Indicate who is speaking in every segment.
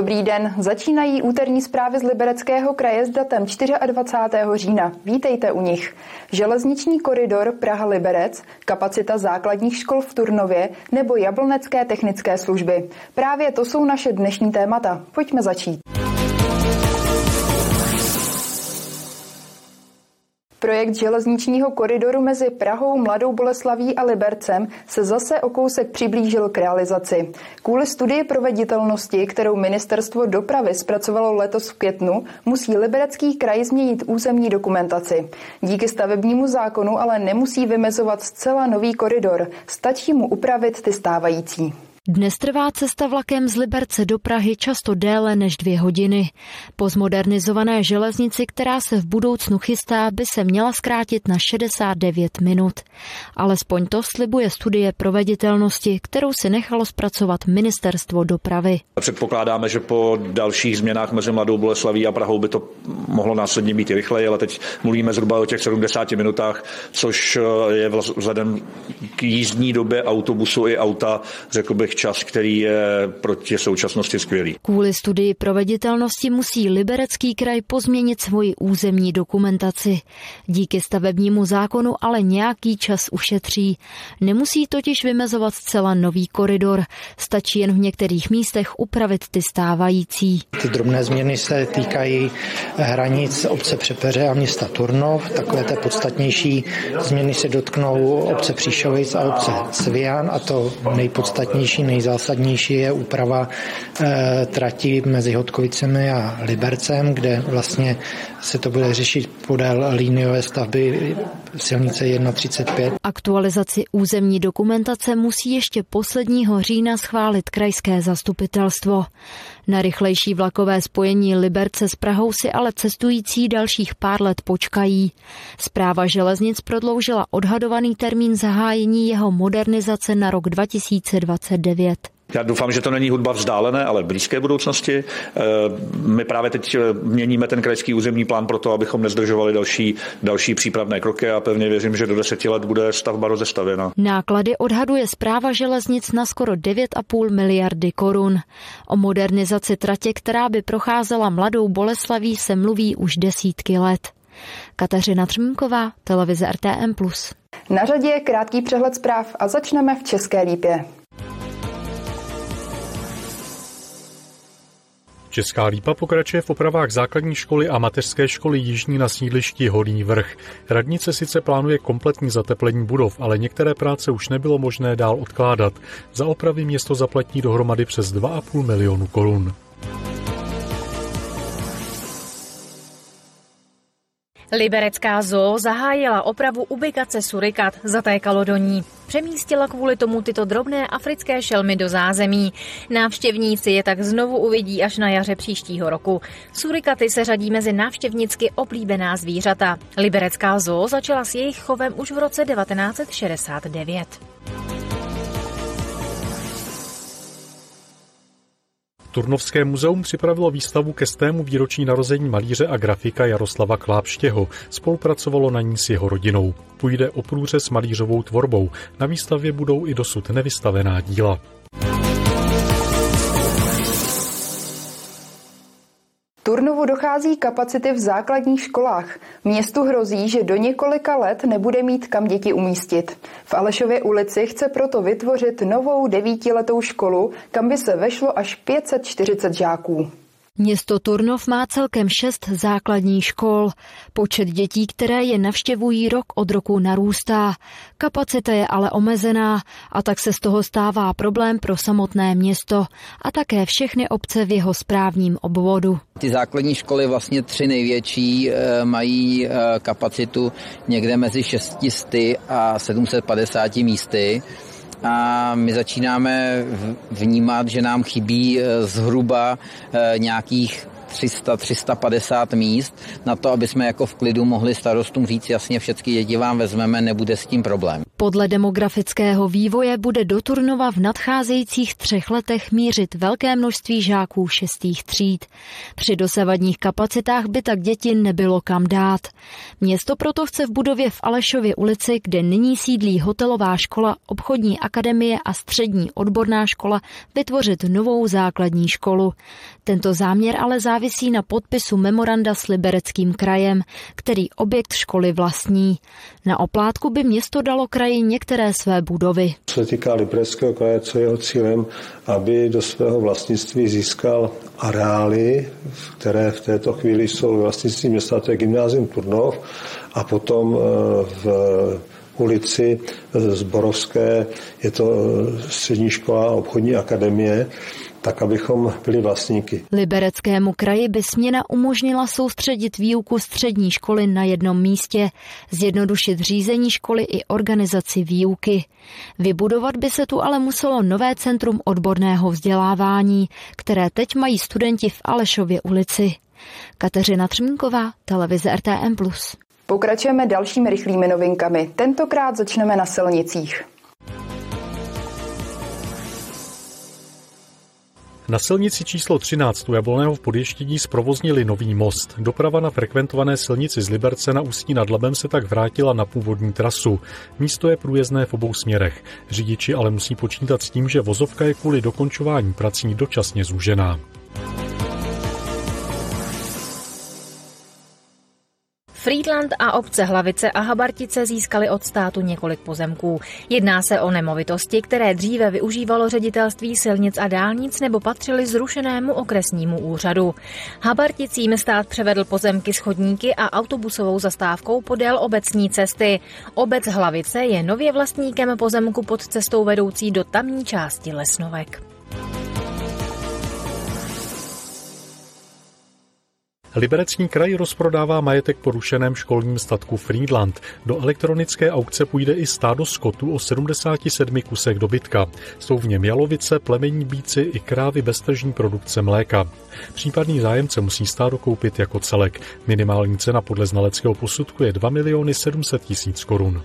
Speaker 1: Dobrý den, začínají úterní zprávy z Libereckého kraje s datem 24. října. Vítejte u nich. Železniční koridor Praha-Liberec, kapacita základních škol v Turnově nebo Jablnecké technické služby. Právě to jsou naše dnešní témata. Pojďme začít. Projekt železničního koridoru mezi Prahou, Mladou Boleslaví a Libercem se zase o kousek přiblížil k realizaci. Kvůli studii proveditelnosti, kterou ministerstvo dopravy zpracovalo letos v květnu, musí Liberecký kraj změnit územní dokumentaci. Díky stavebnímu zákonu ale nemusí vymezovat zcela nový koridor, stačí mu upravit ty stávající.
Speaker 2: Dnes trvá cesta vlakem z Liberce do Prahy často déle než dvě hodiny. Po zmodernizované železnici, která se v budoucnu chystá, by se měla zkrátit na 69 minut. Alespoň to slibuje studie proveditelnosti, kterou si nechalo zpracovat ministerstvo dopravy.
Speaker 3: Předpokládáme, že po dalších změnách mezi Mladou Boleslaví a Prahou by to mohlo následně být i rychleji, ale teď mluvíme zhruba o těch 70 minutách, což je vzhledem k jízdní době autobusu i auta, řekl bych, čas, který je proti současnosti skvělý.
Speaker 2: Kvůli studii proveditelnosti musí Liberecký kraj pozměnit svoji územní dokumentaci. Díky stavebnímu zákonu ale nějaký čas ušetří. Nemusí totiž vymezovat zcela nový koridor. Stačí jen v některých místech upravit ty stávající.
Speaker 4: Ty drobné změny se týkají hranic obce Přepeře a města Turnov. Takové té podstatnější změny se dotknou obce Příšovic a obce Svijan a to nejpodstatnější nejlepší, nejzásadnější je úprava e, trati mezi Hodkovicemi a Libercem, kde vlastně se to bude řešit podél líniové stavby silnice 135.
Speaker 2: Aktualizaci územní dokumentace musí ještě posledního října schválit krajské zastupitelstvo. Na rychlejší vlakové spojení Liberce s Prahou si ale cestující dalších pár let počkají. Zpráva železnic prodloužila odhadovaný termín zahájení jeho modernizace na rok 2029.
Speaker 3: Já doufám, že to není hudba vzdálené, ale blízké budoucnosti. Eh, my právě teď eh, měníme ten krajský územní plán pro to, abychom nezdržovali další, další přípravné kroky a pevně věřím, že do deseti let bude stavba rozestavěna.
Speaker 2: Náklady odhaduje zpráva železnic na skoro 9,5 miliardy korun. O modernizaci tratě, která by procházela mladou Boleslaví, se mluví už desítky let. Kateřina Třmínková, televize RTM+.
Speaker 1: Na řadě je krátký přehled zpráv a začneme v České lípě.
Speaker 5: Česká lípa pokračuje v opravách základní školy a mateřské školy Jižní na sídlišti Horní vrch. Radnice sice plánuje kompletní zateplení budov, ale některé práce už nebylo možné dál odkládat. Za opravy město zaplatí dohromady přes 2,5 milionu korun.
Speaker 6: Liberecká zoo zahájila opravu ubikace surikat, zatékalo do ní. Přemístila kvůli tomu tyto drobné africké šelmy do zázemí. Návštěvníci je tak znovu uvidí až na jaře příštího roku. Surikaty se řadí mezi návštěvnicky oblíbená zvířata. Liberecká zoo začala s jejich chovem už v roce 1969.
Speaker 5: Turnovské muzeum připravilo výstavu ke stému výročí narození malíře a grafika Jaroslava Klápštěho. Spolupracovalo na ní s jeho rodinou. Půjde o průřez malířovou tvorbou. Na výstavě budou i dosud nevystavená díla.
Speaker 1: Turnovu dochází kapacity v základních školách. Městu hrozí, že do několika let nebude mít kam děti umístit. V Alešově ulici chce proto vytvořit novou devítiletou školu, kam by se vešlo až 540 žáků.
Speaker 2: Město Turnov má celkem šest základních škol. Počet dětí, které je navštěvují rok od roku narůstá. Kapacita je ale omezená a tak se z toho stává problém pro samotné město a také všechny obce v jeho správním obvodu.
Speaker 7: Ty základní školy, vlastně tři největší, eh, mají eh, kapacitu někde mezi 600 a 750 místy a my začínáme vnímat, že nám chybí eh, zhruba eh, nějakých 300-350 míst na to, aby jsme jako v klidu mohli starostům říct jasně, všechny děti vám vezmeme, nebude s tím problém.
Speaker 2: Podle demografického vývoje bude do Turnova v nadcházejících třech letech mířit velké množství žáků šestých tříd. Při dosavadních kapacitách by tak děti nebylo kam dát. Město proto chce v budově v Alešově ulici, kde nyní sídlí hotelová škola, obchodní akademie a střední odborná škola, vytvořit novou základní školu. Tento záměr ale závisí na podpisu memoranda s Libereckým krajem, který objekt školy vlastní. Na oplátku by město dalo kraji některé své budovy.
Speaker 8: Co se týká Libereckého kraje, co je jeho cílem, aby do svého vlastnictví získal areály, které v této chvíli jsou vlastnictví města, to je gymnázium Turnov, a potom eh, v ulici Zborovské je to eh, střední škola obchodní akademie, tak abychom byli vlastníky.
Speaker 2: Libereckému kraji by směna umožnila soustředit výuku střední školy na jednom místě, zjednodušit řízení školy i organizaci výuky. Vybudovat by se tu ale muselo nové centrum odborného vzdělávání, které teď mají studenti v Alešově ulici. Kateřina Třmínková, televize RTM+.
Speaker 1: Pokračujeme dalšími rychlými novinkami. Tentokrát začneme na silnicích.
Speaker 5: Na silnici číslo 13 u Jablonného v Podještědí zprovoznili nový most. Doprava na frekventované silnici z Liberce na Ústí nad Labem se tak vrátila na původní trasu. Místo je průjezdné v obou směrech. Řidiči ale musí počítat s tím, že vozovka je kvůli dokončování prací dočasně zúžená.
Speaker 6: Friedland a obce Hlavice a Habartice získali od státu několik pozemků. Jedná se o nemovitosti, které dříve využívalo ředitelství silnic a dálnic nebo patřily zrušenému okresnímu úřadu. Habarticím stát převedl pozemky s chodníky a autobusovou zastávkou podél obecní cesty. Obec Hlavice je nově vlastníkem pozemku pod cestou vedoucí do tamní části Lesnovek.
Speaker 5: Liberecký kraj rozprodává majetek porušeném školním statku Friedland. Do elektronické aukce půjde i stádo skotu o 77 kusech dobytka. Jsou v něm jalovice, plemení bíci i krávy bez tržní produkce mléka. Případný zájemce musí stádo koupit jako celek. Minimální cena podle znaleckého posudku je 2 miliony 700 tisíc korun.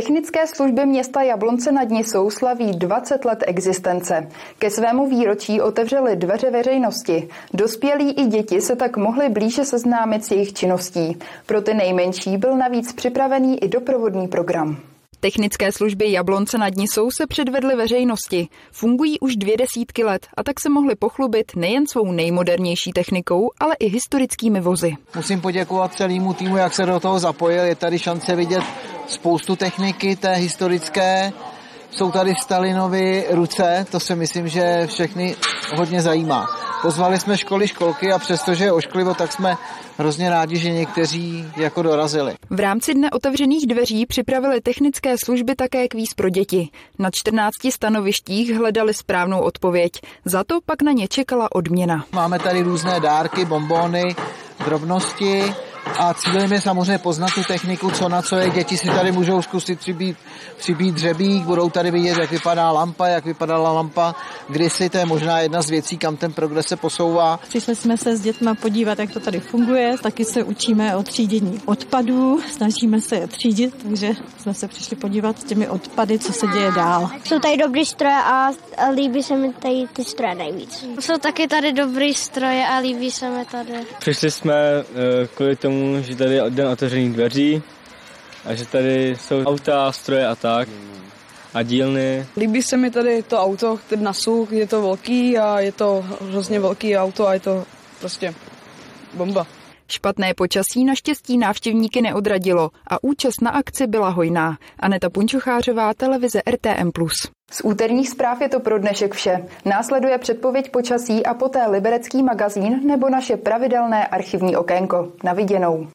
Speaker 1: Technické služby města Jablonce nad Nisou slaví 20 let existence. Ke svému výročí otevřeli dveře veřejnosti. Dospělí i děti se tak mohli blíže seznámit s jejich činností. Pro ty nejmenší byl navíc připravený i doprovodný program. Technické služby Jablonce nad Nisou se předvedly veřejnosti. Fungují už dvě desítky let a tak se mohli pochlubit nejen svou nejmodernější technikou, ale i historickými vozy.
Speaker 9: Musím poděkovat celému týmu, jak se do toho zapojil. Je tady šance vidět spoustu techniky té historické. Jsou tady Stalinovi ruce, to si myslím, že všechny hodně zajímá. Pozvali jsme školy, školky a přestože je ošklivo, tak jsme hrozně rádi, že někteří jako dorazili.
Speaker 1: V rámci dne otevřených dveří připravili technické služby také kvíz pro děti. Na 14 stanovištích hledali správnou odpověď. Za to pak na ně čekala odměna.
Speaker 9: Máme tady různé dárky, bombóny, drobnosti a cílem je samozřejmě poznat tu techniku, co na co je. Děti si tady můžou zkusit přibít, přibít dřebík, budou tady vidět, jak vypadá lampa, jak vypadala lampa kdysi, to je možná jedna z věcí, kam ten progres se posouvá.
Speaker 10: Přišli jsme se s dětmi podívat, jak to tady funguje, taky se učíme o třídění odpadů, snažíme se je třídit, takže jsme se přišli podívat s těmi odpady, co se děje dál.
Speaker 11: Jsou tady dobrý stroje a líbí se mi tady ty stroje nejvíc. Jsou taky tady dobrý stroje a líbí se mi tady.
Speaker 12: Přišli jsme uh, kvůli tomu, že tady je den otevřených dveří a že tady jsou auta, stroje a tak a dílny.
Speaker 13: Líbí se mi tady to auto, který nasuk, je to velký a je to hrozně velký auto a je to prostě bomba.
Speaker 1: Špatné počasí naštěstí návštěvníky neodradilo a účast na akci byla hojná. Aneta Punčochářová, televize RTM+. Z úterních zpráv je to pro dnešek vše. Následuje předpověď počasí a poté liberecký magazín nebo naše pravidelné archivní okénko. Na viděnou.